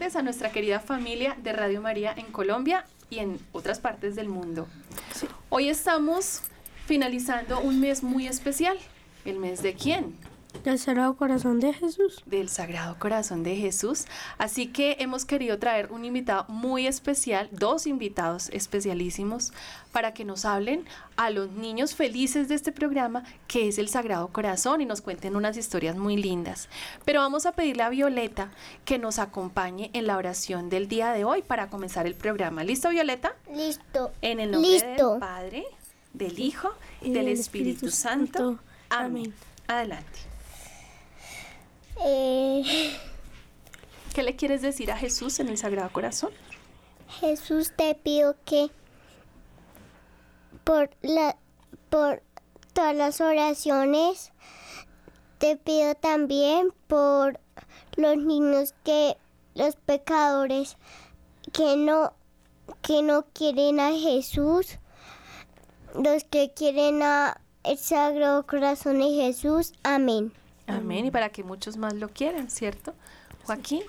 Tardes a nuestra querida familia de Radio María en Colombia y en otras partes del mundo. Hoy estamos finalizando un mes muy especial. ¿El mes de quién? Del Sagrado Corazón de Jesús. Del Sagrado Corazón de Jesús. Así que hemos querido traer un invitado muy especial, dos invitados especialísimos, para que nos hablen a los niños felices de este programa, que es el Sagrado Corazón, y nos cuenten unas historias muy lindas. Pero vamos a pedirle a Violeta que nos acompañe en la oración del día de hoy para comenzar el programa. ¿Listo, Violeta? Listo. En el nombre del Padre, del Hijo y del Espíritu, Santo. Amén. Adelante. Eh, ¿Qué le quieres decir a Jesús en el Sagrado Corazón? Jesús, te pido que por, la, por todas las oraciones, te pido también por los niños que, los pecadores que no, que no quieren a Jesús, los que quieren a el Sagrado Corazón de Jesús. Amén. Amén. Y para que muchos más lo quieran, ¿cierto? Joaquín,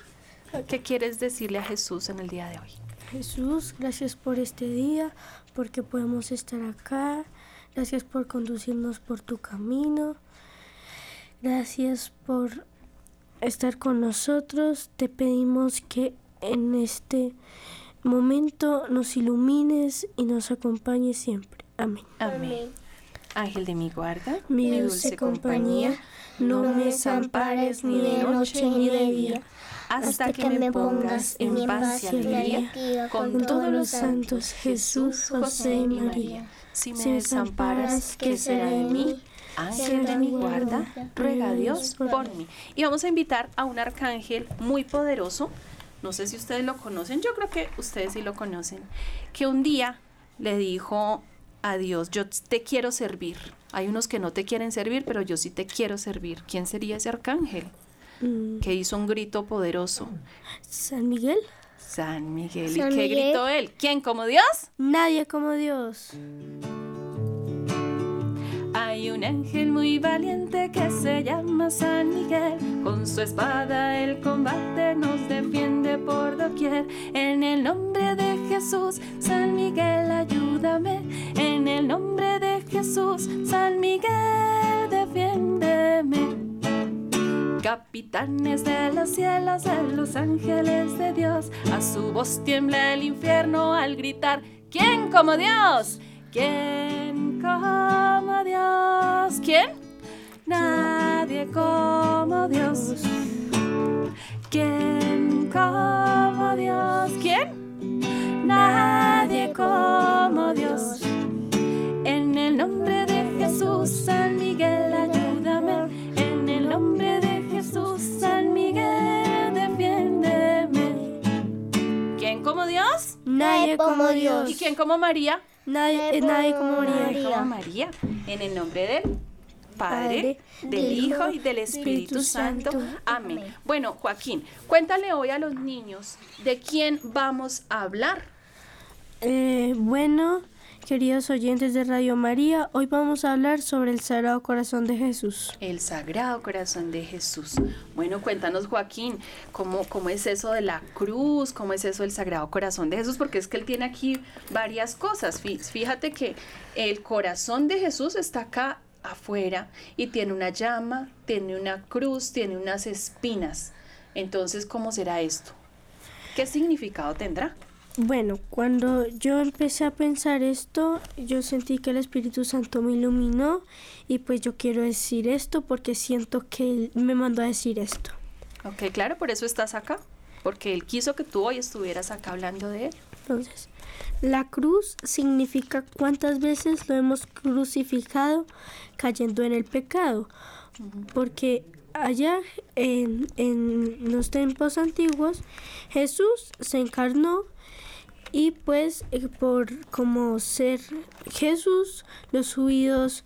¿qué quieres decirle a Jesús en el día de hoy? Jesús, gracias por este día, porque podemos estar acá. Gracias por conducirnos por tu camino. Gracias por estar con nosotros. Te pedimos que en este momento nos ilumines y nos acompañes siempre. Amén. Amén. Ángel de mi guarda, mi dulce compañía, no me desampares ni de noche ni de día, hasta que me pongas en paz y alegría con todos los santos, Jesús, José y María. Si me desamparas, ¿qué será de mí? Ángel de mi guarda, ruega a Dios por mí. Y vamos a invitar a un arcángel muy poderoso, no sé si ustedes lo conocen, yo creo que ustedes sí lo conocen, que un día le dijo a Dios, yo te quiero servir. Hay unos que no te quieren servir, pero yo sí te quiero servir. ¿Quién sería ese arcángel? Mm, Que hizo un grito poderoso. San Miguel, San Miguel. San ¿Y qué Miguel. gritó él? ¿Quién como Dios? nadie como Dios. Hay un ángel muy valiente que se llama San Miguel. Con su espada el combate nos defiende por doquier. En el nombre de Jesús, San Miguel, ayúdame. En el nombre de Jesús, San Miguel, defiéndeme. Capitanes de los cielos, de los ángeles de Dios, a su voz tiembla el infierno al gritar, ¿quién como Dios? ¿Quién como Dios? ¿Quién? Nadie como Dios. ¿Quién como Dios? ¿Quién? Nadie como Dios. En el nombre de Jesús, San Miguel, ayúdame. En el nombre de Jesús, San Miguel, defiéndeme. ¿Quién como Dios? Nadie como Dios. ¿Y quién como María? Nadie, eh, nadie como María. Nadie como María. En el nombre del Padre, del Hijo y del Espíritu Santo. Amén. Bueno, Joaquín, cuéntale hoy a los niños de quién vamos a hablar. Eh, bueno, queridos oyentes de Radio María, hoy vamos a hablar sobre el Sagrado Corazón de Jesús. El Sagrado Corazón de Jesús. Bueno, cuéntanos, Joaquín, ¿cómo, cómo es eso de la cruz? ¿Cómo es eso del Sagrado Corazón de Jesús? Porque es que él tiene aquí varias cosas. Fí- Fíjate que el corazón de Jesús está acá afuera y tiene una llama, tiene una cruz, tiene unas espinas. Entonces, ¿cómo será esto? ¿Qué significado tendrá? Bueno, cuando yo empecé a pensar esto, yo sentí que el Espíritu Santo me iluminó y pues yo quiero decir esto porque siento que Él me mandó a decir esto. Ok, claro, por eso estás acá. Porque él quiso que tú hoy estuvieras acá hablando de él. Entonces, la cruz significa cuántas veces lo hemos crucificado cayendo en el pecado. Porque allá en, en los tiempos antiguos Jesús se encarnó y pues eh, por como ser Jesús los judíos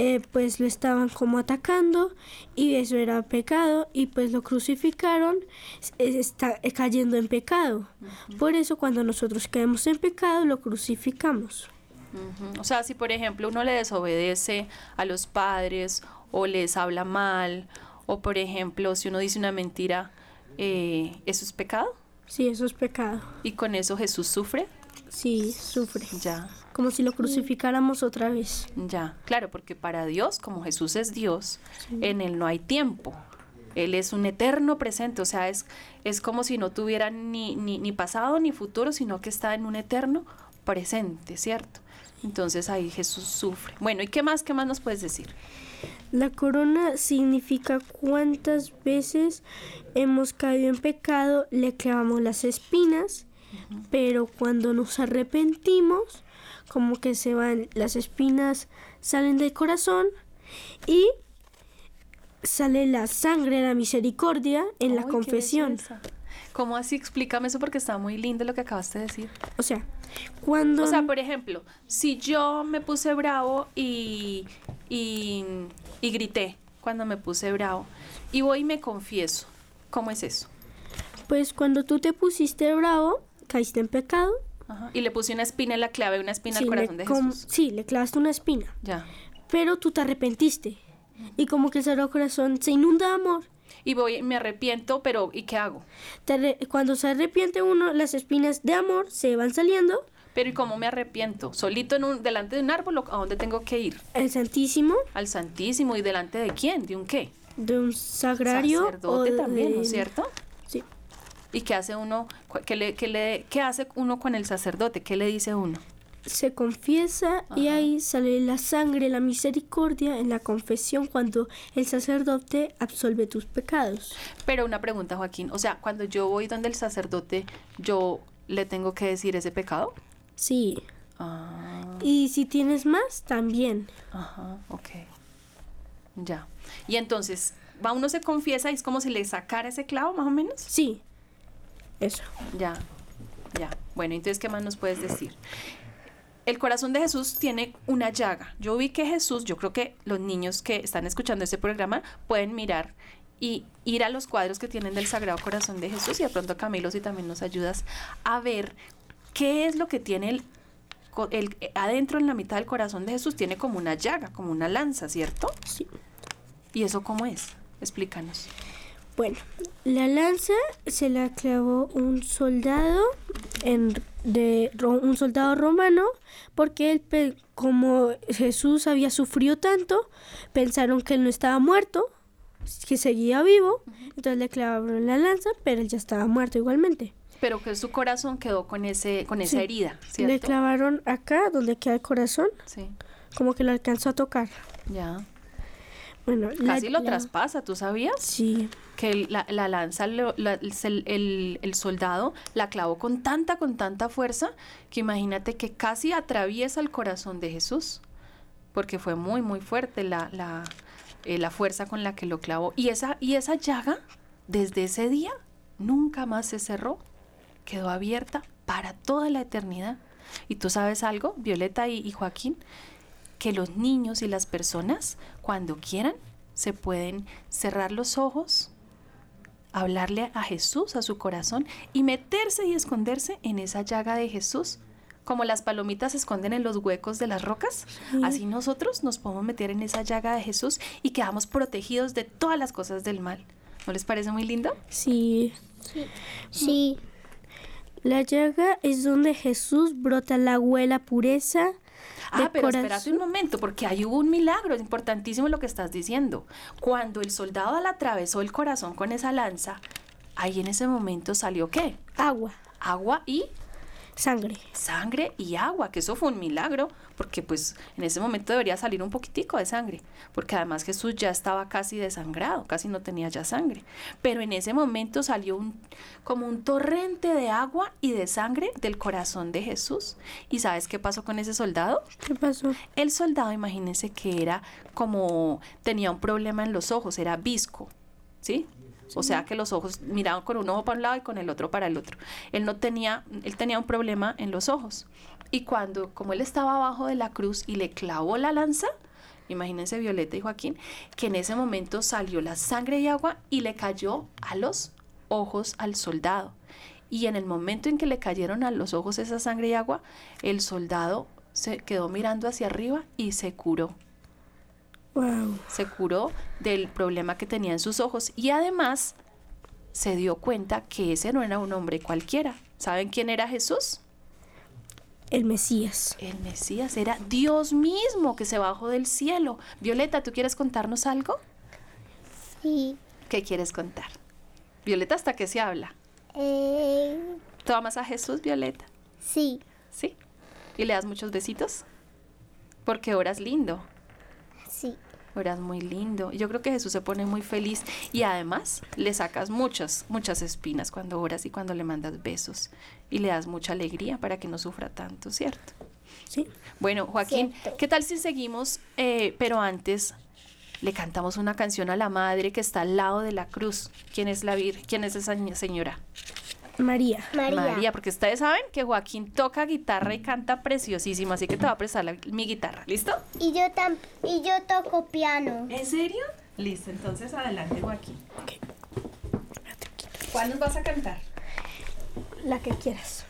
eh, pues lo estaban como atacando y eso era pecado y pues lo crucificaron está eh, cayendo en pecado. Por eso cuando nosotros caemos en pecado lo crucificamos. Ujú. O sea, si por ejemplo uno le desobedece a los padres o les habla mal, o por ejemplo si uno dice una mentira, eh, ¿eso es pecado? Sí, eso es pecado. ¿Y con eso Jesús sufre? Sí, sufre. Ya, Como si lo crucificáramos otra vez. ya. Claro, porque para Dios, como Jesús es Dios, en Él no hay tiempo. Él es un eterno presente, o sea, es, es como si no tuviera ni, ni, ni pasado ni futuro, sino que está en un eterno presente, ¿cierto? Entonces ahí Jesús sufre. Bueno, ¿y qué más, qué más nos puedes decir? La corona significa cuántas veces hemos caído en pecado, le clavamos las espinas, pero cuando nos arrepentimos, como que se van, las espinas salen del corazón y sale la sangre la misericordia en la Ay, confesión. ¿Cómo así? Explícame eso porque está muy lindo lo que acabaste de decir. O sea, cuando... O sea, por ejemplo, si yo me puse bravo y, y, y grité cuando me puse bravo y voy y me confieso, ¿cómo es eso? Pues cuando tú te pusiste bravo, caíste en pecado. Ajá. Y le puse una espina en la clave, una espina sí, al corazón de Jesús. Sí, le clavaste una espina. Ya. Pero tú te arrepentiste. Y como que el Sagrado Corazón se inunda de amor. Y voy, me arrepiento, pero ¿y qué hago? Cuando se arrepiente uno, las espinas de amor se van saliendo. Pero ¿y cómo me arrepiento? ¿Solito en un, delante de un árbol o a dónde tengo que ir? El Santísimo Al Santísimo. ¿Y delante de quién? ¿De un qué? de un sagrario. Sacerdote o también, ¿no de- es cierto? Sí. ¿Y qué hace uno? ¿Qué, le, qué, le, ¿Qué hace uno con el sacerdote? ¿Qué le dice uno? Se confiesa y ahí sale la sangre, la misericordia en la confesión cuando el sacerdote absolve tus pecados. Pero una pregunta, Joaquín. O sea, cuando yo voy donde el sacerdote, ¿yo le tengo que decir ese pecado? Sí. Ah, Y si tienes más, también. ajá, ok. Ya. Y entonces, va uno se confiesa y es como si le sacara ese clavo, más o menos. Sí. Eso. Ya, ya. Bueno, entonces, ¿qué más nos puedes decir? El corazón de Jesús tiene una llaga. Yo vi que Jesús, yo creo que los niños que están escuchando este programa pueden mirar y ir a los cuadros que tienen del Sagrado Corazón de Jesús y de pronto Camilo si también nos ayudas a ver qué es lo que tiene el, el adentro en la mitad del corazón de Jesús tiene como una llaga, como una lanza, ¿cierto? Sí. ¿Y eso cómo es? Explícanos. Bueno, la lanza se la clavó un soldado en de un soldado romano porque él como Jesús había sufrido tanto, pensaron que él no estaba muerto, que seguía vivo, entonces le clavaron la lanza, pero él ya estaba muerto igualmente. Pero que su corazón quedó con ese con esa Sí. herida, ¿cierto? Le clavaron acá donde queda el corazón, Sí, como que lo alcanzó a tocar. ya. Bueno, la- Casi lo la- traspasa, ¿tú sabías? Sí, Que la, la lanza, lo- el, el- el soldado la clavó con tanta, con tanta fuerza, que imagínate que casi atraviesa el corazón de Jesús, porque fue muy, muy fuerte la, la, eh, la fuerza con la que lo clavó. Y esa, y esa llaga, desde ese día, nunca más se cerró, quedó abierta para toda la eternidad. Y tú sabes algo, Violeta y, y Joaquín, que los niños y las personas, cuando quieran, se pueden cerrar los ojos, hablarle a Jesús, a su corazón, y meterse y esconderse en esa llaga de Jesús. Como las palomitas se esconden en los huecos de las rocas, así nosotros nos podemos meter en esa llaga de Jesús y quedamos protegidos de todas las cosas del mal. ¿No les parece muy lindo? sí. Sí, La llaga es donde Jesús brota la pureza. Ah, pero espérate un momento, porque ahí hubo un milagro, es importantísimo lo que estás diciendo. Cuando el soldado le atravesó el corazón con esa lanza, ahí en ese momento salió qué? Agua, Agua y sangre. sangre y agua, que eso fue un milagro, porque pues en ese momento debería salir un poquitico de sangre, porque además Jesús ya estaba casi desangrado, casi no tenía ya sangre, pero en ese momento salió un, como un torrente de agua y de sangre del corazón de Jesús. ¿Y sabes qué pasó con ese soldado? ¿Qué pasó? El soldado, imagínense que era como, tenía un problema en los ojos, era visco, ¿sí? O sea que los ojos miraban con un ojo para un lado y con el otro para el otro. Él no tenía, él tenía un problema en los ojos. Y cuando, como él estaba abajo de la cruz y le clavó la lanza, imagínense Violeta y Joaquín, que en ese momento salió la sangre y agua y le cayó a los ojos al soldado. Y en el momento en que le cayeron a los ojos esa sangre y agua, el soldado se quedó mirando hacia arriba y se curó. Wow. Se curó del problema que tenía en sus ojos y además se dio cuenta que ese no era un hombre cualquiera. ¿Saben quién era Jesús? El Mesías. El Mesías era Dios mismo que se bajó del cielo. Violeta, ¿tú quieres contarnos algo? Sí. ¿Qué quieres contar? Violeta, ¿hasta qué se habla? Eh, ¿Tú amas a Jesús, Violeta? sí. ¿Sí? ¿Y le das muchos besitos? Porque oras lindo. Oras muy lindo. Yo creo que Jesús se pone muy feliz y además le sacas muchas, muchas espinas cuando oras y cuando le mandas besos y le das mucha alegría para que no sufra tanto, ¿cierto? Sí. Bueno, Joaquín, Cierto. ¿qué tal si seguimos? Eh, pero antes le cantamos una canción a la madre que está al lado de la cruz. ¿Quién es la Virgen? ¿Quién es esa señora? María. María. porque ustedes saben que Joaquín toca guitarra y canta preciosísimo, así que te voy a prestar la- mi guitarra. ¿Listo? Y yo tam y yo toco piano. ¿En serio? Listo, entonces adelante, Joaquín. ¿Cuál nos vas a cantar? La que quieras.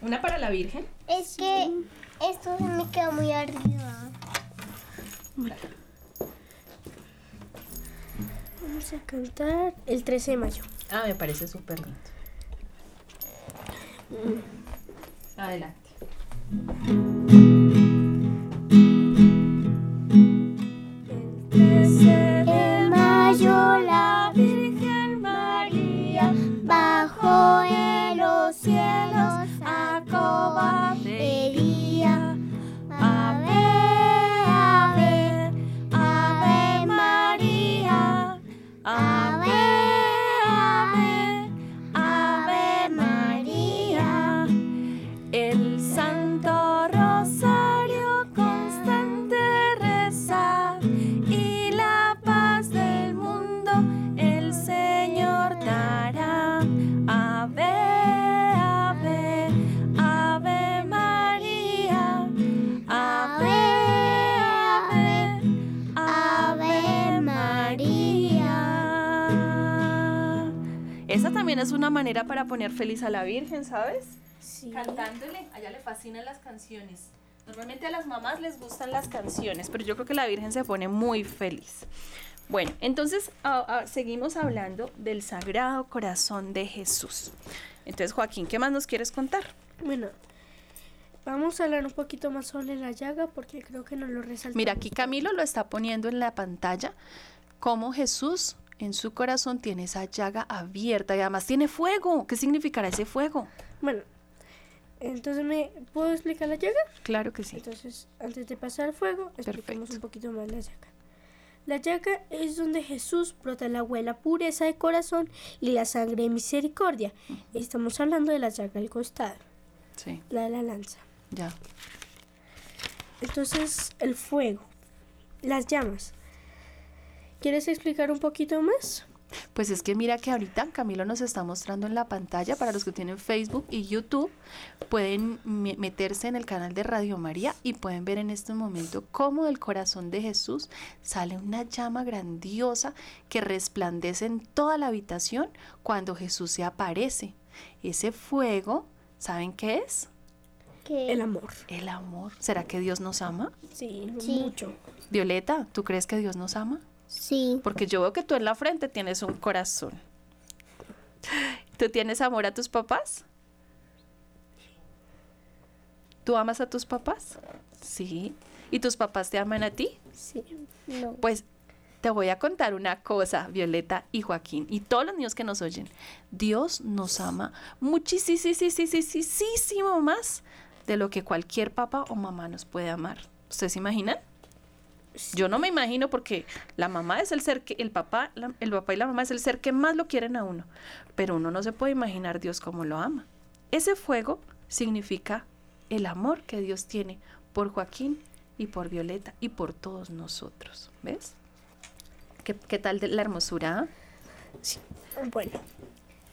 ¿Una para la Virgen? Es que esto se me queda muy arriba. Vamos a cantar el 13 de mayo. Ah, me parece súper lindo. Adelante. Feliz a la Virgen, ¿sabes? Sí. cantándole, a ella le fascinan las canciones. Normalmente a las mamás les gustan las canciones, pero yo creo que la Virgen se pone muy feliz. Bueno, entonces seguimos hablando del Sagrado Corazón de Jesús. Entonces, Joaquín, ¿qué más nos quieres contar? Bueno, vamos a hablar un poquito más sobre la llaga porque creo que nos lo resalta. Mira, aquí Camilo lo está poniendo en la pantalla, cómo Jesús en su corazón tiene esa llaga abierta y además tiene fuego. ¿Qué significará ese fuego? Bueno, entonces me puedo explicar la llaga. Claro que sí. Entonces, antes de pasar al fuego, explicamos Perfecto. un poquito más la llaga. La llaga es donde Jesús brota la pureza de corazón y la sangre de misericordia. Estamos hablando de la llaga del costado, Sí, la de la lanza. ya. Entonces, el fuego, las llamas. ¿Quieres explicar un poquito más? Pues es que mira que ahorita Camilo nos está mostrando en la pantalla para los que tienen Facebook y YouTube, pueden me- meterse en el canal de Radio María y pueden ver en este momento cómo del corazón de Jesús sale una llama grandiosa que resplandece en toda la habitación cuando Jesús se aparece. Ese fuego, ¿saben qué es? Que El amor. El amor. ¿Será que Dios nos ama? Sí, Sí. mucho. Violeta, ¿tú crees que Dios nos ama? Sí. Porque yo veo que tú en la frente tienes un corazón. ¿Tú tienes amor a tus papás? ¿Tú amas a tus papás? Sí. ¿Y tus papás te aman a ti? Sí. No. Pues te voy a contar una cosa, Violeta y Joaquín, y todos los niños que nos oyen. Dios nos ama muchísimo más de lo que cualquier papá o mamá nos puede amar. ¿Ustedes se imaginan? Yo no me imagino porque la mamá es el ser que, el papá, la- el papá y la mamá es el ser que más lo quieren a uno. Pero uno no se puede imaginar Dios como lo ama. Ese fuego significa el amor que Dios tiene por Joaquín y por Violeta y por todos nosotros. ¿Ves? ¿Qué, qué tal de la hermosura? ah? Bueno,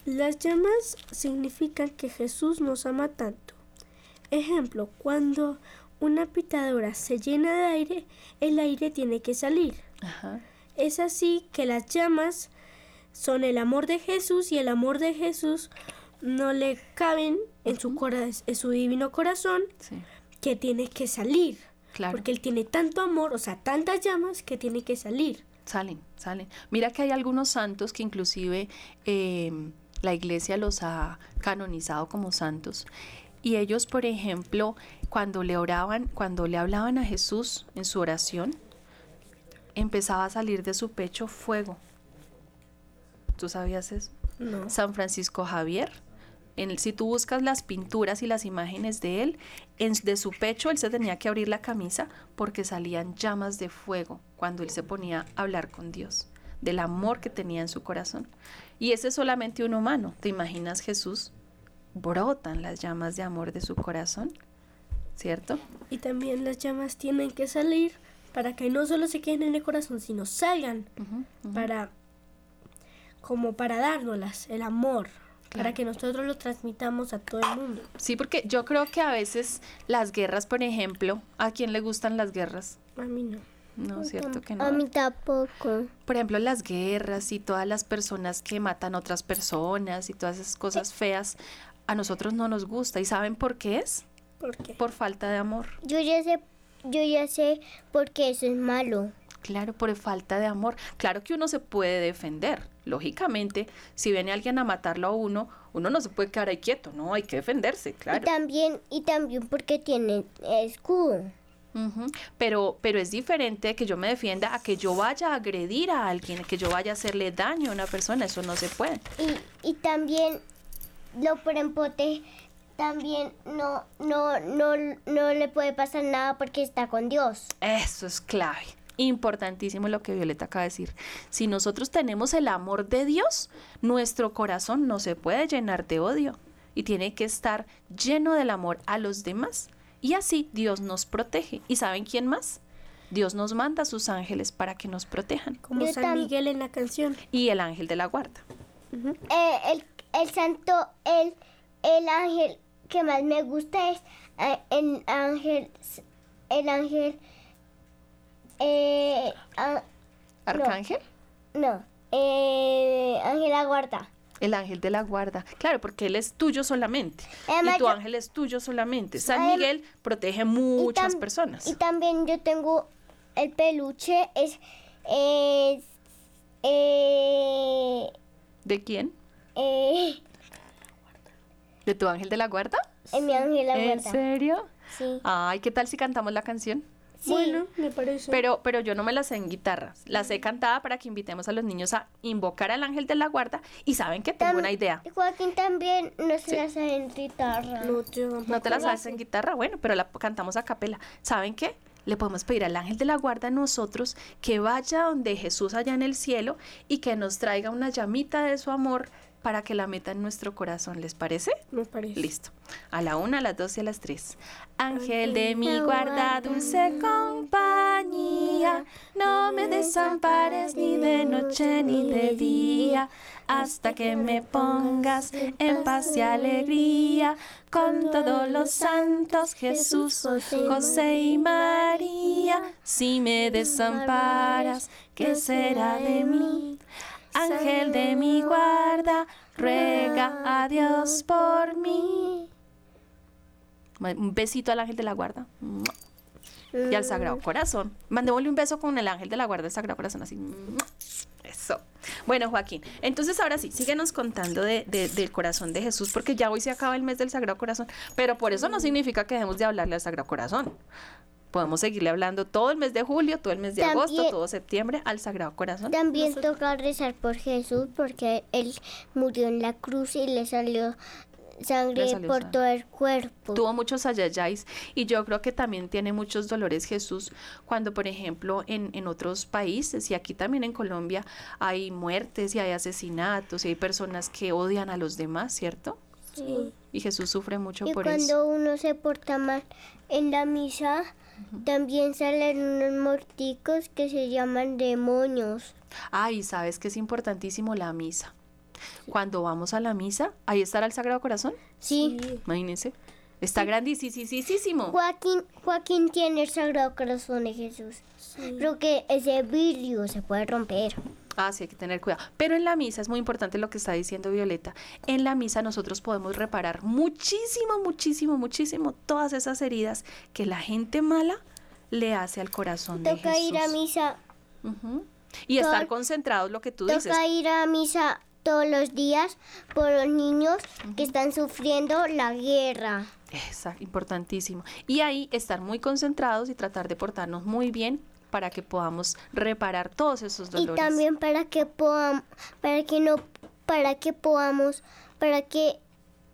las llamas significan que Jesús nos ama tanto. Ejemplo, cuando una pitadora se llena de aire, el aire tiene que salir. Ajá. Es así que las llamas son el amor de Jesús y el amor de Jesús no le caben en su, cora- en su divino corazón Sí, que tiene que salir. claro. Porque él tiene tanto amor, o sea, tantas llamas que tiene que salir. Salen, salen. Mira que hay algunos santos que inclusive em, la iglesia los ha canonizado como santos. Y ellos, por ejemplo, cuando le oraban, cuando le hablaban a Jesús en su oración, empezaba a salir de su pecho fuego. ¿Tú sabías eso? No. San Francisco Javier. En el- si tú buscas las pinturas y las imágenes de él, en, de su pecho él se tenía que abrir la camisa porque salían llamas de fuego cuando él se ponía a hablar con Dios, del amor que tenía en su corazón. Y ese es solamente un humano. ¿Te imaginas Jesús? Brotan las llamas de amor de su corazón, ¿cierto? Y también las llamas tienen que salir para que no solo se queden en el corazón, sino salgan para como para dárnoslas, el amor, para que nosotros lo transmitamos a todo el mundo. Sí, porque yo creo que a veces las guerras, por ejemplo, ¿a quién le gustan las guerras? A mí no. No, cierto que no. A mí tampoco. Por ejemplo, las guerras y todas las personas que matan a otras personas y todas esas cosas feas, a nosotros no nos gusta. ¿Y saben por qué es? ¿Por qué? Por falta de amor. Yo ya sé, yo ya sé por qué eso es malo. Claro, por falta de amor. Claro que uno se puede defender. Lógicamente, si viene alguien a matarlo a uno, uno no se puede quedar ahí quieto, no, hay que defenderse, Y claro. también, y también porque tiene escudo. Ujú, Pero, pero es diferente que yo me defienda a que yo vaya a agredir a alguien, que yo vaya a hacerle daño a una persona, eso no se puede. Y, y también lo prempote también no, no, no, no le puede pasar nada porque está con Dios. Eso es clave. Importantísimo lo que Violeta acaba de decir. Si nosotros tenemos el amor de Dios, nuestro corazón no se puede llenar de odio y tiene que estar lleno del amor a los demás. Y así Dios nos protege. ¿Y saben quién más? Dios nos manda a sus ángeles para que nos protejan. Como Yo San Miguel en la canción. Y el ángel de la guarda. Eh, el, el santo, el, el ángel que más me gusta es eh, el ángel, el ángel, eh, ¿Arcángel? no, eh, ángel la guarda. El ángel de la guarda. Claro, porque él es tuyo solamente. Además, y tu yo- ángel es tuyo solamente. San Miguel protege Y muchas tam- personas. Y también yo tengo el peluche, es, es, eh, ¿De quién? Eh, ¿De tu ángel de la guarda? es mi ángel la ¿En guarda. serio? Sí. Ay, ¿qué tal si cantamos la canción? Sí. Bueno, me parece. Pero, pero yo no me la sé en guitarra. La sé cantada para que invitemos a los niños a invocar al ángel de la guarda. Y saben que tengo Tam- una idea. Joaquín también no se la sabe en guitarra. no, yo ¿No te la sabes en guitarra? Bueno, pero la cantamos a capela. ¿Saben qué? Le podemos pedir al ángel de la guarda a nosotros que vaya donde Jesús allá en el cielo y que nos traiga una llamita de su amor para que la meta en nuestro corazón. ¿Les parece? Me parece. Listo. A la una, a las dos y a las tres. Ángel de mi guarda, dulce compañía, no me desampares ni de noche ni de día, hasta que me pongas en paz y alegría con todos los santos, Jesús, José y María. Si me desamparas, ¿qué será de mí? Ángel de mi guarda, ruega a Dios por mí. Un besito al ángel de la guarda. Y al Sagrado Corazón. Mandémosle un beso con el ángel de la guarda del Sagrado Corazón, así. Eso. Bueno, Joaquín, entonces ahora sí, síguenos contando de, de- del corazón de Jesús, porque ya hoy se acaba el mes del Sagrado Corazón, pero por eso no significa que dejemos de hablarle al Sagrado Corazón. Podemos seguirle hablando todo el mes de julio, todo el mes de agosto, También- todo septiembre al Sagrado Corazón. También toca rezar por Jesús porque él murió en la cruz y le salió sangre salió por sangre. todo el cuerpo. tuvo muchos ayayáis y yo creo que también tiene muchos dolores Jesús cuando por ejemplo en, en otros países y aquí también en Colombia hay muertes y hay asesinatos y hay personas que odian a los demás, ¿cierto? Sí. Y Jesús sufre mucho Y por cuando eso. uno se porta mal en la misa, también salen unos morticos que se llaman demonios. Ay, sabes que es importantísimo la misa. Cuando vamos a la misa, ahí estará el Sagrado Corazón, Sí. imagínense. Está grandísimo. Joaquín, Joaquín tiene el Sagrado Corazón de Jesús. Creo que ese vidrio se puede romper. Ah, sí, hay que tener cuidado. Pero en la misa es muy importante lo que está diciendo Violeta. En la misa nosotros podemos reparar muchísimo, muchísimo, muchísimo todas esas heridas que la gente mala le hace al corazón de Toca Jesús. ir a misa. Y estar concentrados, lo que tú dices. Toca ir a misa todos los días por los niños que están sufriendo la guerra. Exacto, importantísimo. Y ahí estar muy concentrados y tratar de portarnos muy bien para que podamos reparar todos esos Y dolores. también para que podamos, para que no, para que podamos, para que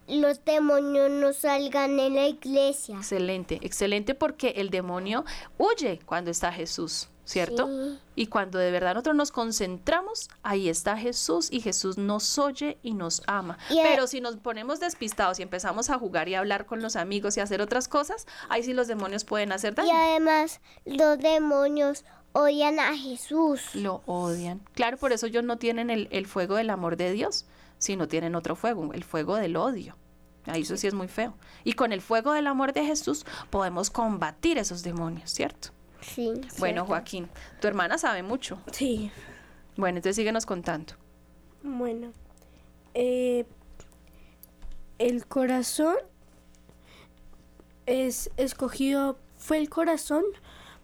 los demonios no salgan en la iglesia. Excelente, excelente porque el demonio huye cuando está Jesús, ¿cierto? Sí. Y cuando de verdad nosotros nos concentramos, ahí está Jesús y Jesús nos oye y nos ama. Y Pero si nos ponemos despistados y empezamos a jugar y a hablar con los amigos y a hacer otras cosas, ahí sí los demonios pueden hacer daño. Y además los demonios odian a Jesús. Lo odian. Claro, por eso ellos no tienen el, el fuego del amor de Dios, sino tienen otro fuego, el fuego del odio. Ahí eso sí es muy feo. Y con el fuego del amor de Jesús podemos combatir esos demonios, ¿cierto? Sí. Bueno, Joaquín, tu hermana sabe mucho. Sí. Bueno, entonces síguenos contando. Bueno, eh, el corazón es escogido, fue el corazón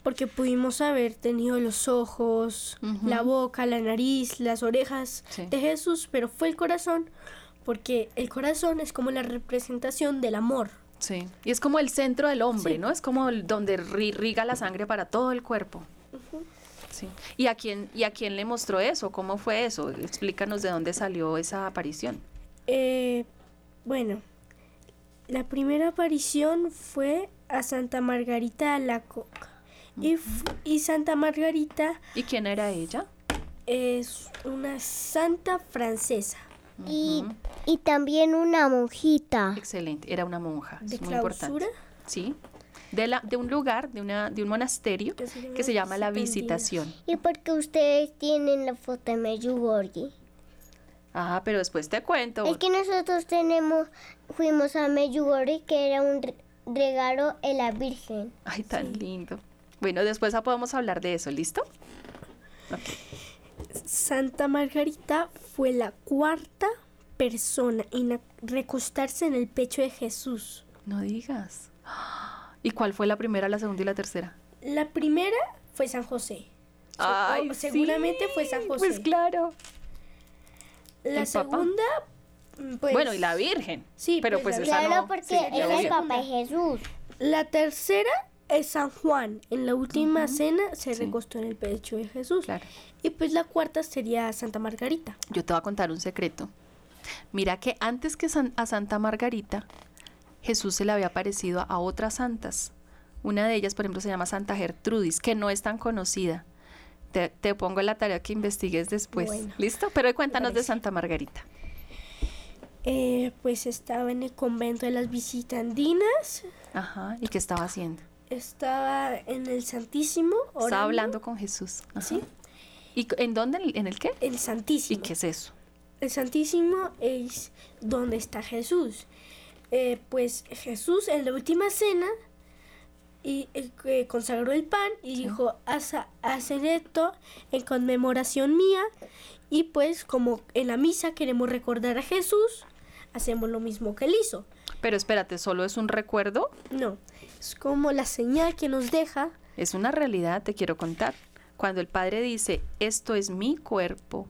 porque pudimos haber tenido los ojos, la boca, la nariz, las orejas Sí. de Jesús, pero fue el corazón porque el corazón es como la representación del amor. Sí. Y es como el centro del hombre, Sí. ¿no? Es como donde ri- riga la sangre para todo el cuerpo. Sí. ¿Y a quién y a quién le mostró eso? ¿Cómo fue eso? Explícanos de dónde salió esa aparición. Eh, bueno, la primera aparición fue a Santa Margarita Alacoque. Y, fu- y Santa Margarita ¿Y quién era ella? es una santa francesa Y, y también una monjita. Excelente, era una monja, de es muy clausura. importante. Sí. De, la, de un lugar, de, una, de un monasterio Que se llama que se llama la Visitación. ¿Y por qué ustedes tienen la foto de Medjugorje? Ah, pero después te cuento. Es que nosotros tenemos, fuimos a Medjugorje que era un re- regalo de la Virgen. Ay, tan lindo. Bueno, después podemos hablar de eso, ¿listo? Santa Margarita fue la cuarta persona en recostarse en el pecho de Jesús. No digas. ¿Y cuál fue la primera, la segunda y la tercera? La primera fue San José. Se- Ay, o- seguramente sí, fue San José. Pues claro. La segunda, mm, pues, bueno, y la Virgen. Sí, pero pues, pues, esa Claro, no. porque Sí, era el Papa de Jesús. La tercera es San Juan. En la última cena se Sí. recostó en el pecho de Jesús. Claro. Y pues la cuarta sería Santa Margarita. Yo te voy a contar un secreto. Mira que antes que San- a Santa Margarita, Jesús se le había aparecido a otras santas. Una de ellas, por ejemplo, se llama Santa Gertrudis, que no es tan conocida. Te, te pongo la tarea que investigues después. Bueno. ¿Listo? Pero cuéntanos de. Santa Margarita. Eh, pues estaba en el convento de las visitandinas. Ajá. ¿Y qué estaba haciendo? Estaba en el Santísimo. Estaba orando. hablando con Jesús. Ajá. Sí. ¿Y en dónde? ¿En el qué? El ¿Y Santísimo. qué es eso? El Santísimo es donde está Jesús. Eh, pues Jesús en la última cena y, eh, consagró el pan y dijo, "Haz- hacen esto en conmemoración mía. Y pues como en la misa queremos recordar a Jesús, hacemos lo mismo que él hizo. Pero espérate, ¿solo es un recuerdo? No, es como la señal que nos deja. Es una realidad, te quiero contar. Cuando el Padre dice, esto es mi cuerpo,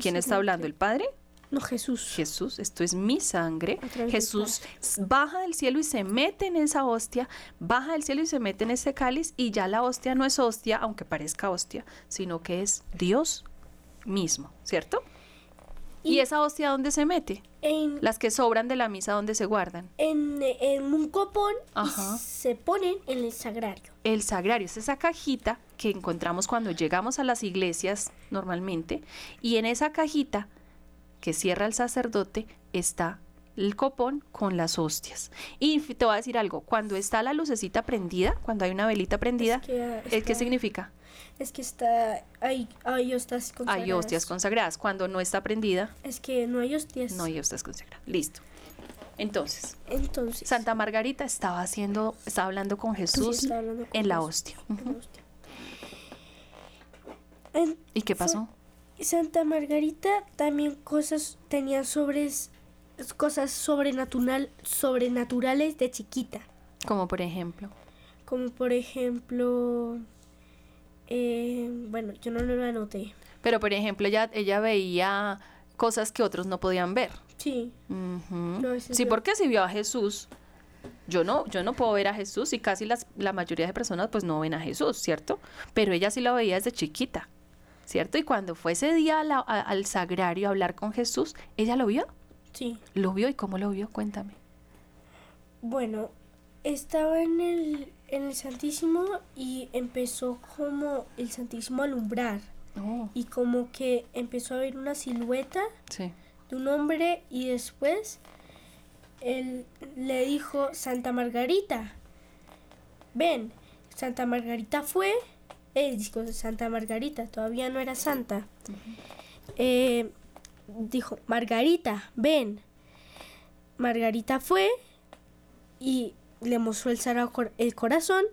¿quién está hablando? ¿El Padre? No, Jesús. Jesús, esto es mi sangre. Jesús baja del cielo y se mete en esa hostia, baja del cielo y se mete en ese cáliz y ya la hostia no es hostia, aunque parezca hostia, sino que es Dios mismo, ¿cierto? ¿Y, esa hostia dónde se mete? En, Las que sobran de la misa, ¿dónde se guardan? en, en un copón y se ponen en el sagrario. El sagrario es esa cajita que encontramos cuando llegamos a las iglesias normalmente y en esa cajita que cierra el sacerdote está el copón con las hostias. Y te voy a decir algo, cuando está la lucecita prendida, cuando hay una velita prendida, que, ah, ¿eh, ¿qué está- significa? Es que está. Hay, hay hostias Hay consagradas. hostias consagradas. Cuando no está prendida, Es que no hay hostias. no hay hostias consagradas. Listo. Entonces, Entonces. Santa Margarita estaba haciendo, estaba hablando con Jesús estaba hablando con en la hostia. En- ¿Y qué pasó? Santa Margarita también cosas tenía sobre cosas sobrenatural, sobrenaturales de chiquita. Como por ejemplo. Como por ejemplo. Eh, bueno, yo no lo anoté. Pero, por ejemplo, ella, ella veía cosas que otros no podían ver. Sí. No, sí, porque si vio a Jesús, yo no, yo no puedo ver a Jesús y casi las, la mayoría de personas pues no ven a Jesús, ¿cierto? Pero ella sí lo veía desde chiquita, ¿cierto? Y cuando fue ese día a la- a- al sagrario a hablar con Jesús, ella lo vio, Sí. lo vio y cómo lo vio, cuéntame. Bueno, estaba en el, en el Santísimo y empezó como el Santísimo a alumbrar. Oh, Y como que empezó a ver una silueta sí. de un hombre y después él le dijo Santa Margarita. Ven, Santa Margarita fue, eh, dijo Santa Margarita, todavía no era santa. Eh, dijo, Margarita, ven. Margarita fue y le mostró el el corazón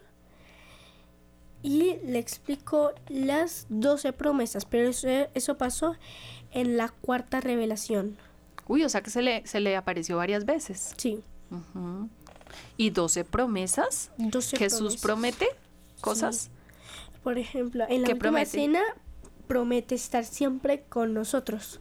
y le explicó las 12 promesas, pero eso, eso pasó en la cuarta revelación. Uy, o sea que se le, se le apareció varias veces. Sí, Ujú. ¿Y doce promesas? 12 ¿Jesús promesas. promete cosas? Sí. Por ejemplo, en la ¿Qué última promete? cena promete estar siempre con nosotros.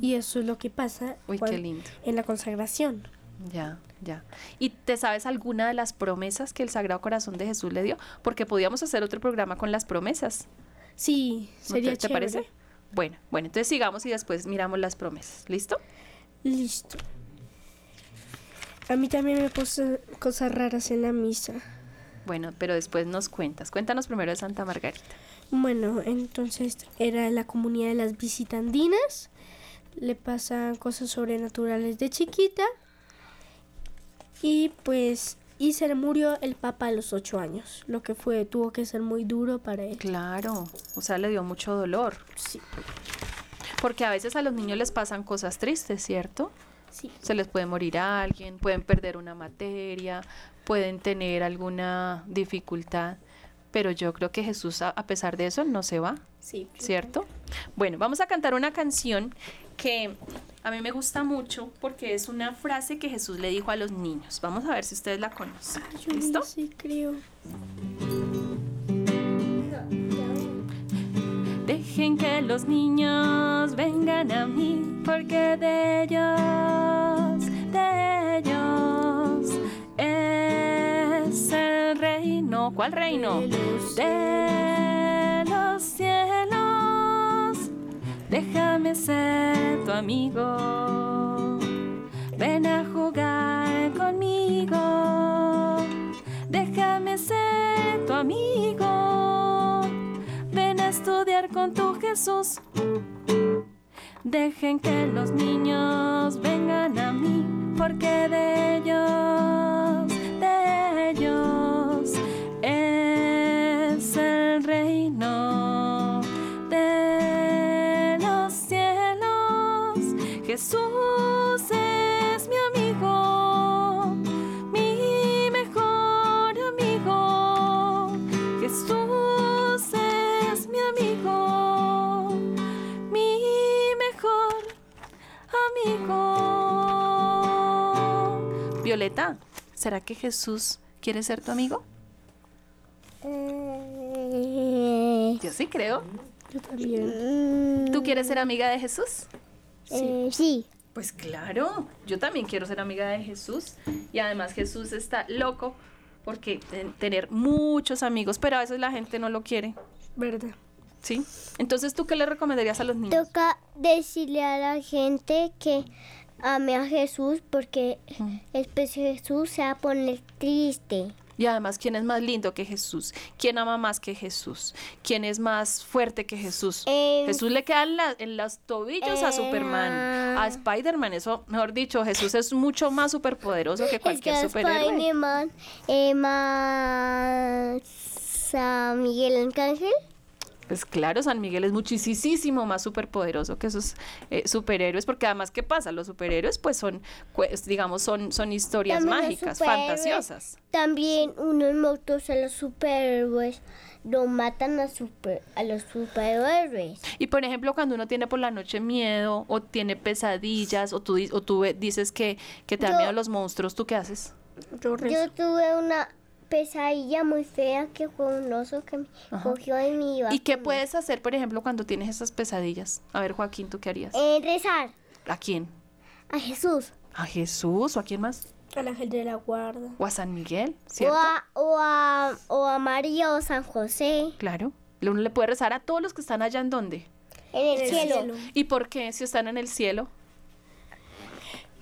Y eso es lo que pasa Uy, cuan- qué lindo. en la consagración. Ya, ya. ¿Y te sabes alguna de las promesas que el Sagrado Corazón de Jesús le dio? Porque podíamos hacer otro programa con las promesas. Sí, ¿No sería te, te parece? Bueno, bueno, entonces sigamos y después miramos las promesas. ¿Listo? Listo. A mí también me puse cosas raras en la misa. Bueno, pero después nos cuentas. Cuéntanos primero de Santa Margarita. Bueno, entonces era la comunidad de las visitandinas. Le pasan cosas sobrenaturales de chiquita. Y pues, y se le murió el papa a los ocho años. Lo que fue, tuvo que ser muy duro para él. Claro, o sea, le dio mucho dolor. Sí, Porque a veces a los niños les pasan cosas tristes, ¿cierto? sí. Se les puede morir a alguien, pueden perder una materia, pueden tener alguna dificultad. Pero yo creo que Jesús, a a pesar de eso, no se va. Sí. ¿cierto? Bueno, vamos a cantar una canción que a mí me gusta mucho porque es una frase que Jesús le dijo a los niños. Vamos a ver si ustedes la conocen. Yo ¿Listo? sí creo. Dejen que los niños vengan a mí porque de ellos, de ellos es el reino. ¿Cuál reino? De los de los cielos. Déjame ser tu amigo. Ven a jugar conmigo. Déjame ser tu amigo. Ven a estudiar con tu Jesús. Dejen que los niños vengan a mí, porque de ellos, ¿será que Jesús quiere ser tu amigo? Eh, Yo sí creo. Yo también. ¿Tú quieres ser amiga de Jesús? eh, sí. Pues claro, yo también quiero ser amiga de Jesús y además Jesús está loco porque ten- tener muchos amigos, pero a veces la gente no lo quiere, ¿Verdad? ¿sí? Entonces, ¿tú qué le recomendarías a los niños? Toca decirle a la gente que ame a Jesús porque después Jesús se va a poner triste. Y además, ¿quién es más lindo que Jesús? ¿Quién ama más que Jesús? ¿Quién es más fuerte que Jesús? Eh, Jesús le queda en, la- en los tobillos a eh, Superman, a ah. Spider-Man, eso, mejor dicho, Jesús es mucho más superpoderoso que Es que cualquier superhéroe. Spider-Man eh, más a Miguel Ángel. Pues claro, San Miguel es muchísimo más superpoderoso que esos eh, superhéroes, porque además, ¿qué pasa? Los superhéroes, pues son, pues, digamos, son, son historias También mágicas, fantasiosas. También unos monstruos a los superhéroes no matan a, super, a los superhéroes. Y por ejemplo, cuando uno tiene por la noche miedo, o tiene pesadillas, o tú, o tú ve- dices que, que te dan miedo los monstruos, ¿tú qué haces? Yo rezo. Yo tuve una pesadilla muy fea que fue un oso que me cogió y me iba. ¿Y a qué puedes hacer, por ejemplo, cuando tienes esas pesadillas? A ver, Joaquín, ¿tú qué harías? Eh, rezar ¿A quién? a Jesús. ¿A Jesús o a quién más? Al ángel de la guarda. ¿O a San Miguel? O ¿Cierto? a, o, a, o a María o San José. Claro. Uno le puede rezar a todos los que están allá en donde. En el, En el cielo. cielo. ¿Y por qué si están en el cielo?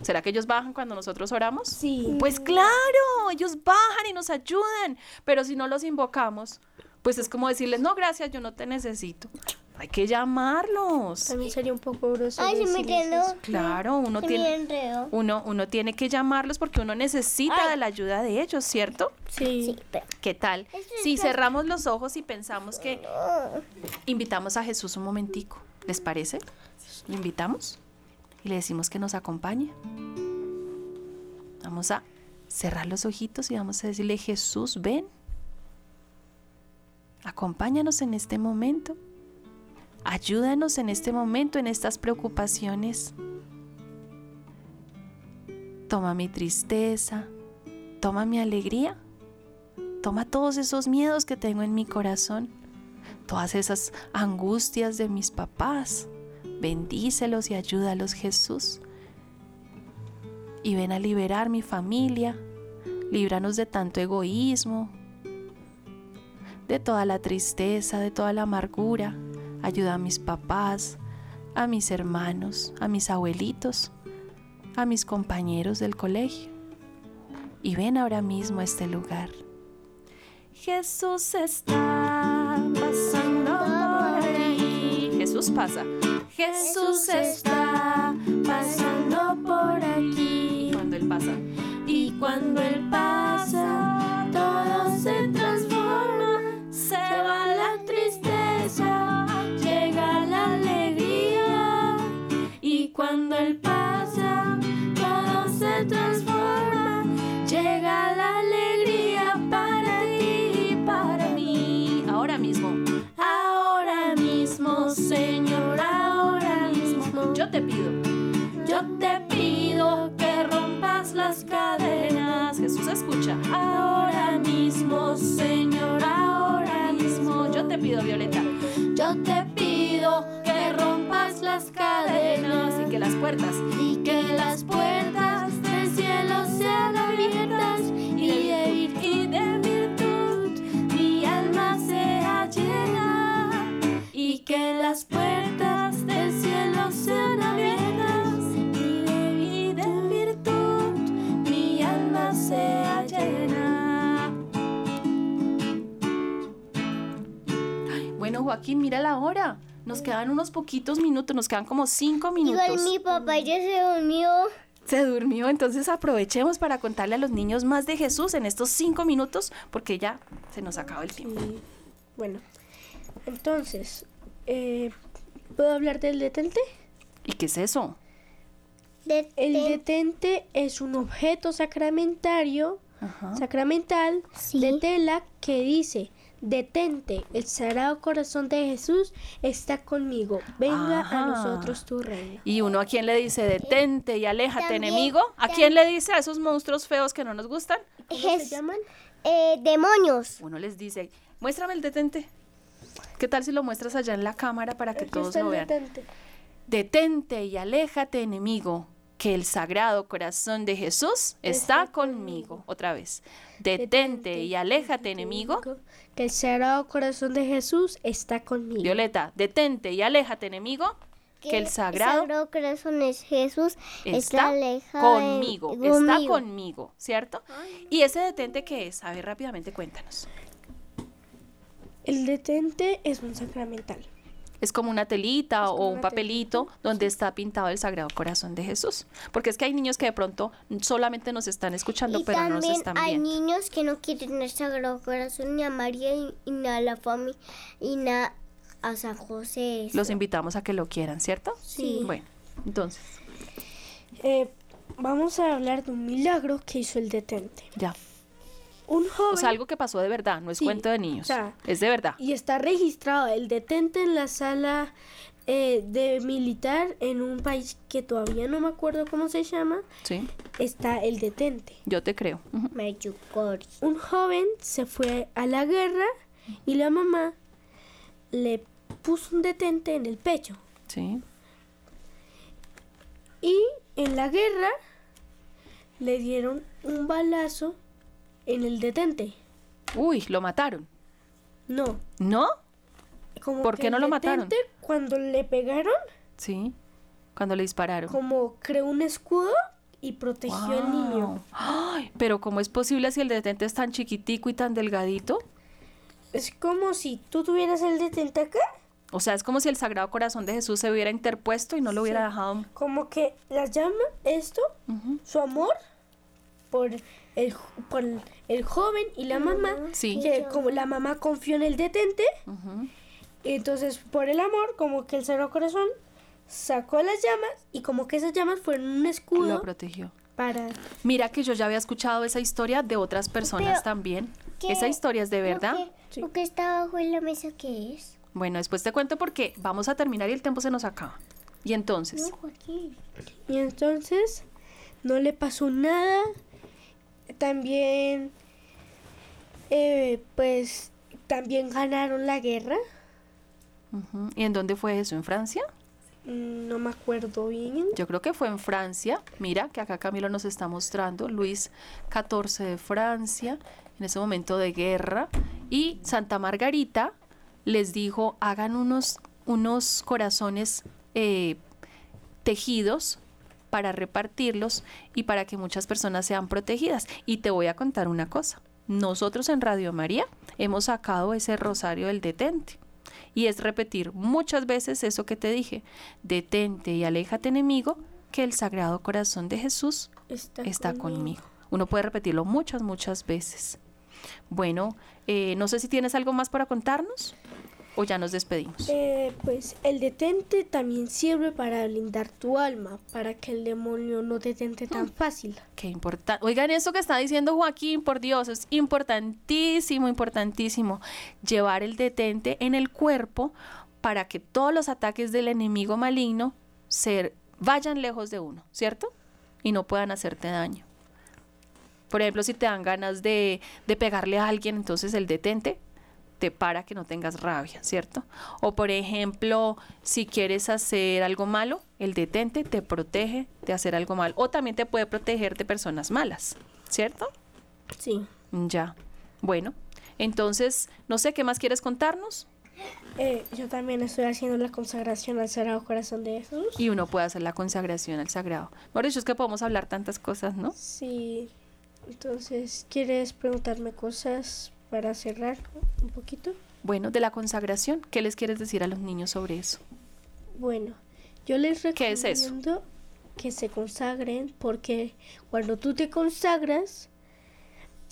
¿Será que ellos bajan cuando nosotros oramos? Sí. Pues claro, ellos bajan y nos ayudan, pero si no los invocamos, pues es como decirles, no, gracias, yo no te necesito. Hay que llamarlos. También sería un poco grosero. Ay, se me quedó. Claro, uno Se tiene, uno, uno tiene que llamarlos porque uno necesita Ay. de la ayuda de ellos, ¿cierto? Sí. Sí, pero... ¿Qué tal? Si cerramos los ojos y pensamos que invitamos a Jesús un momentico, ¿les parece? ¿Lo invitamos? Y le decimos que nos acompañe. Vamos a cerrar los ojitos y vamos a decirle, Jesús, ven. Acompáñanos en este momento. Ayúdanos en este momento, en estas preocupaciones. Toma mi tristeza, toma mi alegría, toma todos esos miedos que tengo en mi corazón, todas esas angustias de mis papás. Bendícelos y ayúdalos, Jesús. Y ven a liberar mi familia, líbranos de tanto egoísmo, de toda la tristeza, de toda la amargura. Ayuda a mis papás, a mis hermanos, a mis abuelitos, a mis compañeros del colegio. Y ven ahora mismo a este lugar. Jesús está pasando por aquí. Jesús pasa. Jesús está pasando por aquí. Cuando Él pasa. Y cuando Él pasa, mismo. Yo te pido, Violeta. Joaquín, mira la hora. Nos quedan unos poquitos minutos, nos quedan como cinco minutos. Igual mi papá ya se durmió. Se durmió, entonces aprovechemos para contarle a los niños más de Jesús en estos cinco minutos, porque ya se nos acaba el tiempo. Bueno, entonces, eh, ¿puedo hablar del detente? ¿Y qué es eso? El de- detente es un objeto sacramentario, Ajá. sacramental Sí. de tela que dice, detente, el sagrado corazón de Jesús está conmigo, venga Ajá. a nosotros tu reino. Y uno a quién le dice detente y aléjate, También- enemigo. ¿A quién le dice a esos monstruos feos que no nos gustan? ¿Cómo Jes- se llaman? eh, demonios. Uno les dice, muéstrame el detente. ¿Qué tal si lo muestras allá en la cámara para que Aquí todos lo vean? detente. Detente y aléjate, enemigo, que el sagrado corazón de Jesús está conmigo. Otra vez. Detente y aléjate, enemigo. Que el sagrado corazón de Jesús está conmigo. Violeta, detente y aléjate, enemigo, que el sagrado corazón es Jesús. está de- conmigo, está conmigo. conmigo, ¿cierto? ¿Y ese detente qué es? A ver, rápidamente cuéntanos. El detente es un sacramental. Es como una telita como o un papelito donde está pintado el Sagrado Corazón de Jesús. Porque es que hay niños que de pronto solamente nos están escuchando, Y pero no nos también están hay viendo. niños que no quieren el Sagrado Corazón ni a María y, y ni a la familia y ni a San José. eso. Los invitamos a que lo quieran, ¿cierto? Sí. Bueno, entonces, Eh, vamos a hablar de un milagro que hizo el detente. ya. Un joven O sea, algo que pasó de verdad, no es Sí, cuento de niños. o sea, es de verdad. y está registrado el detente en la sala eh, de militar en un país que todavía no me acuerdo cómo se llama, Sí, está el detente. yo te creo. Mayucori. Un joven se fue a la guerra y la mamá le puso un detente en el pecho. Sí. Y en la guerra le dieron un balazo en el detente. Uy, lo mataron. No. ¿No? Como ¿Por qué no lo mataron? Cuando le pegaron, Sí. Cuando le dispararon. como creó un escudo y protegió al niño. Ay, pero ¿cómo es posible si el detente es tan chiquitico y tan delgadito? Es como si tú tuvieras el detente acá, O sea, es como si el Sagrado Corazón de Jesús se hubiera interpuesto y no lo hubiera dejado. como que la llama esto, su amor por el, por el joven y la mamá, Sí. que como la mamá confió en el detente, Ujú. entonces por el amor, como que el Sagrado Corazón sacó las llamas y como que esas llamas fueron un Lo escudo protegió. para... Mira que yo ya había escuchado esa historia de otras personas Pero, también. ¿qué- Esa historia es de verdad. ¿Lo que, lo que está abajo en la mesa qué es? Bueno, después te cuento porque vamos a terminar y el tiempo se nos acaba. Y entonces, No. Y entonces no le pasó nada. También, eh, pues, también ganaron la guerra. ¿y en dónde fue eso? ¿En Francia? Mm, No me acuerdo bien. Yo creo que fue en Francia. Mira que acá Camilo nos está mostrando Luis XIV de Francia, en ese momento de guerra. Y Santa Margarita les dijo, hagan unos, unos corazones eh, tejidos para repartirlos y para que muchas personas sean protegidas. Y te voy a contar una cosa. Nosotros en Radio María hemos sacado ese rosario del detente. Y es repetir muchas veces eso que te dije. Detente y aléjate enemigo, que el Sagrado Corazón de Jesús Está, está conmigo. Uno puede repetirlo muchas, muchas veces. Bueno, eh, no sé si tienes algo más para contarnos o ya nos despedimos. Eh, pues el detente también sirve para blindar tu alma, para que el demonio no te tente tan fácil. Qué importante. Oigan eso que está diciendo Joaquín, por Dios, es importantísimo, importantísimo. Llevar el detente en el cuerpo para que todos los ataques del enemigo maligno se vayan lejos de uno, ¿cierto? Y no puedan hacerte daño. Por ejemplo, si te dan ganas de, de pegarle a alguien, entonces el detente te para que no tengas rabia, ¿cierto? O por ejemplo, si quieres hacer algo malo, el detente te protege de hacer algo malo. O también te puede proteger de personas malas, ¿cierto? Sí. Ya. Bueno, entonces, no sé, ¿qué más quieres contarnos? Eh, yo también estoy haciendo la consagración al Sagrado Corazón de Jesús. Y uno puede hacer la consagración al sagrado. Por eso es que podemos hablar tantas cosas, ¿no? Sí. Entonces, ¿quieres preguntarme cosas para cerrar un poquito? Bueno, de la consagración, ¿qué les quieres decir a los niños sobre eso? Bueno, yo les ¿Qué es eso? recomiendo que se consagren porque cuando tú te consagras,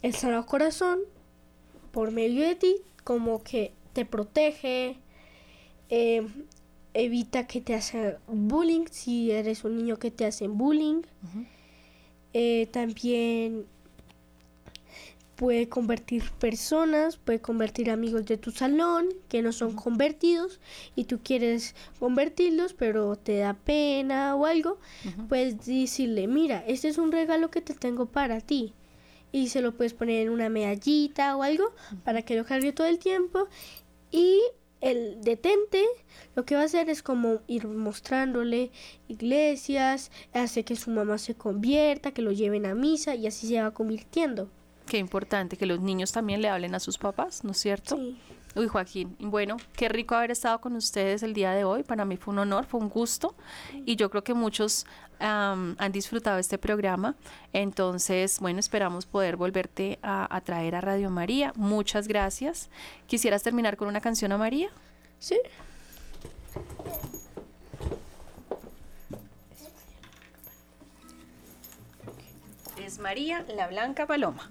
el Sagrado Corazón, por medio de ti, como que te protege, eh, evita que te hacen bullying si eres un niño que te hacen bullying. Eh, también puede convertir personas, puede convertir amigos de tu salón que no son convertidos y tú quieres convertirlos pero te da pena o algo, puedes decirle, mira, este es un regalo que te tengo para ti y se lo puedes poner en una medallita o algo para que lo cargue todo el tiempo y el detente lo que va a hacer es como ir mostrándole iglesias, hace que su mamá se convierta, que lo lleven a misa y así se va convirtiendo. Qué importante que los niños también le hablen a sus papás, ¿no es cierto? Sí. Uy, Joaquín, bueno, qué rico haber estado con ustedes el día de hoy. Para mí fue un honor, fue un gusto y yo creo que muchos am, han disfrutado este programa. Entonces, bueno, esperamos poder volverte a, a traer a Radio María. Muchas gracias. ¿Quisieras terminar con una canción a María? Sí. Es María la Blanca Paloma.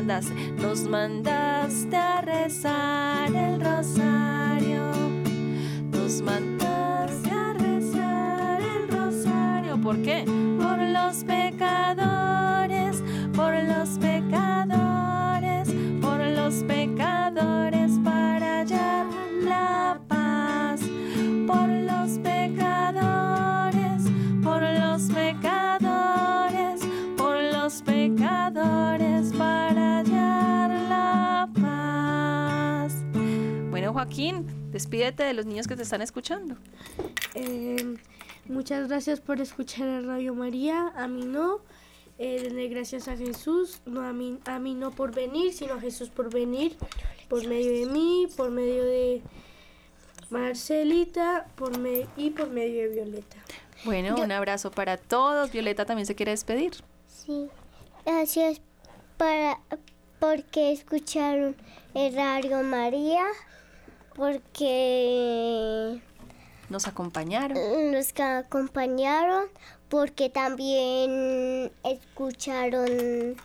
nos mandaste a rezar el rosario. Nos mandaste a rezar el rosario. ¿Por qué? Por los pecadores, Joaquín, despídete de los niños que te están escuchando. Eh, muchas gracias por escuchar a Radio María. A mí no. Eh, gracias a Jesús. No a mí, a mí no por venir, sino a Jesús por venir. Por medio de mí, por medio de Marcelita por me- y por medio de Violeta. Bueno, un abrazo para todos. Violeta también se quiere despedir. Sí, gracias para, porque escucharon el Radio María, porque Nos acompañaron. nos acompañaron, porque también escucharon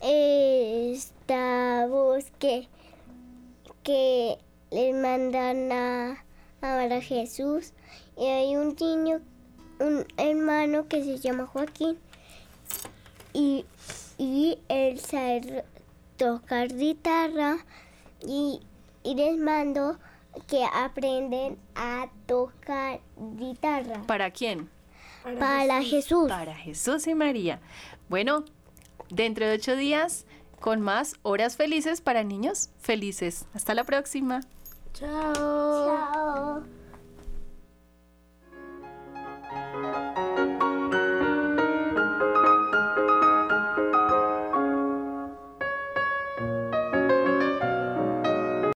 esta voz que, que les mandan a amar a Jesús. Y hay un niño, un hermano que se llama Joaquín, y, y él sabe tocar guitarra y, y les mando que aprenden a tocar guitarra. ¿Para quién? Para, Jesús. Jesús. Para Jesús y María. Bueno, dentro de ocho días con más horas felices para niños felices. Hasta la próxima. Chao. Chao.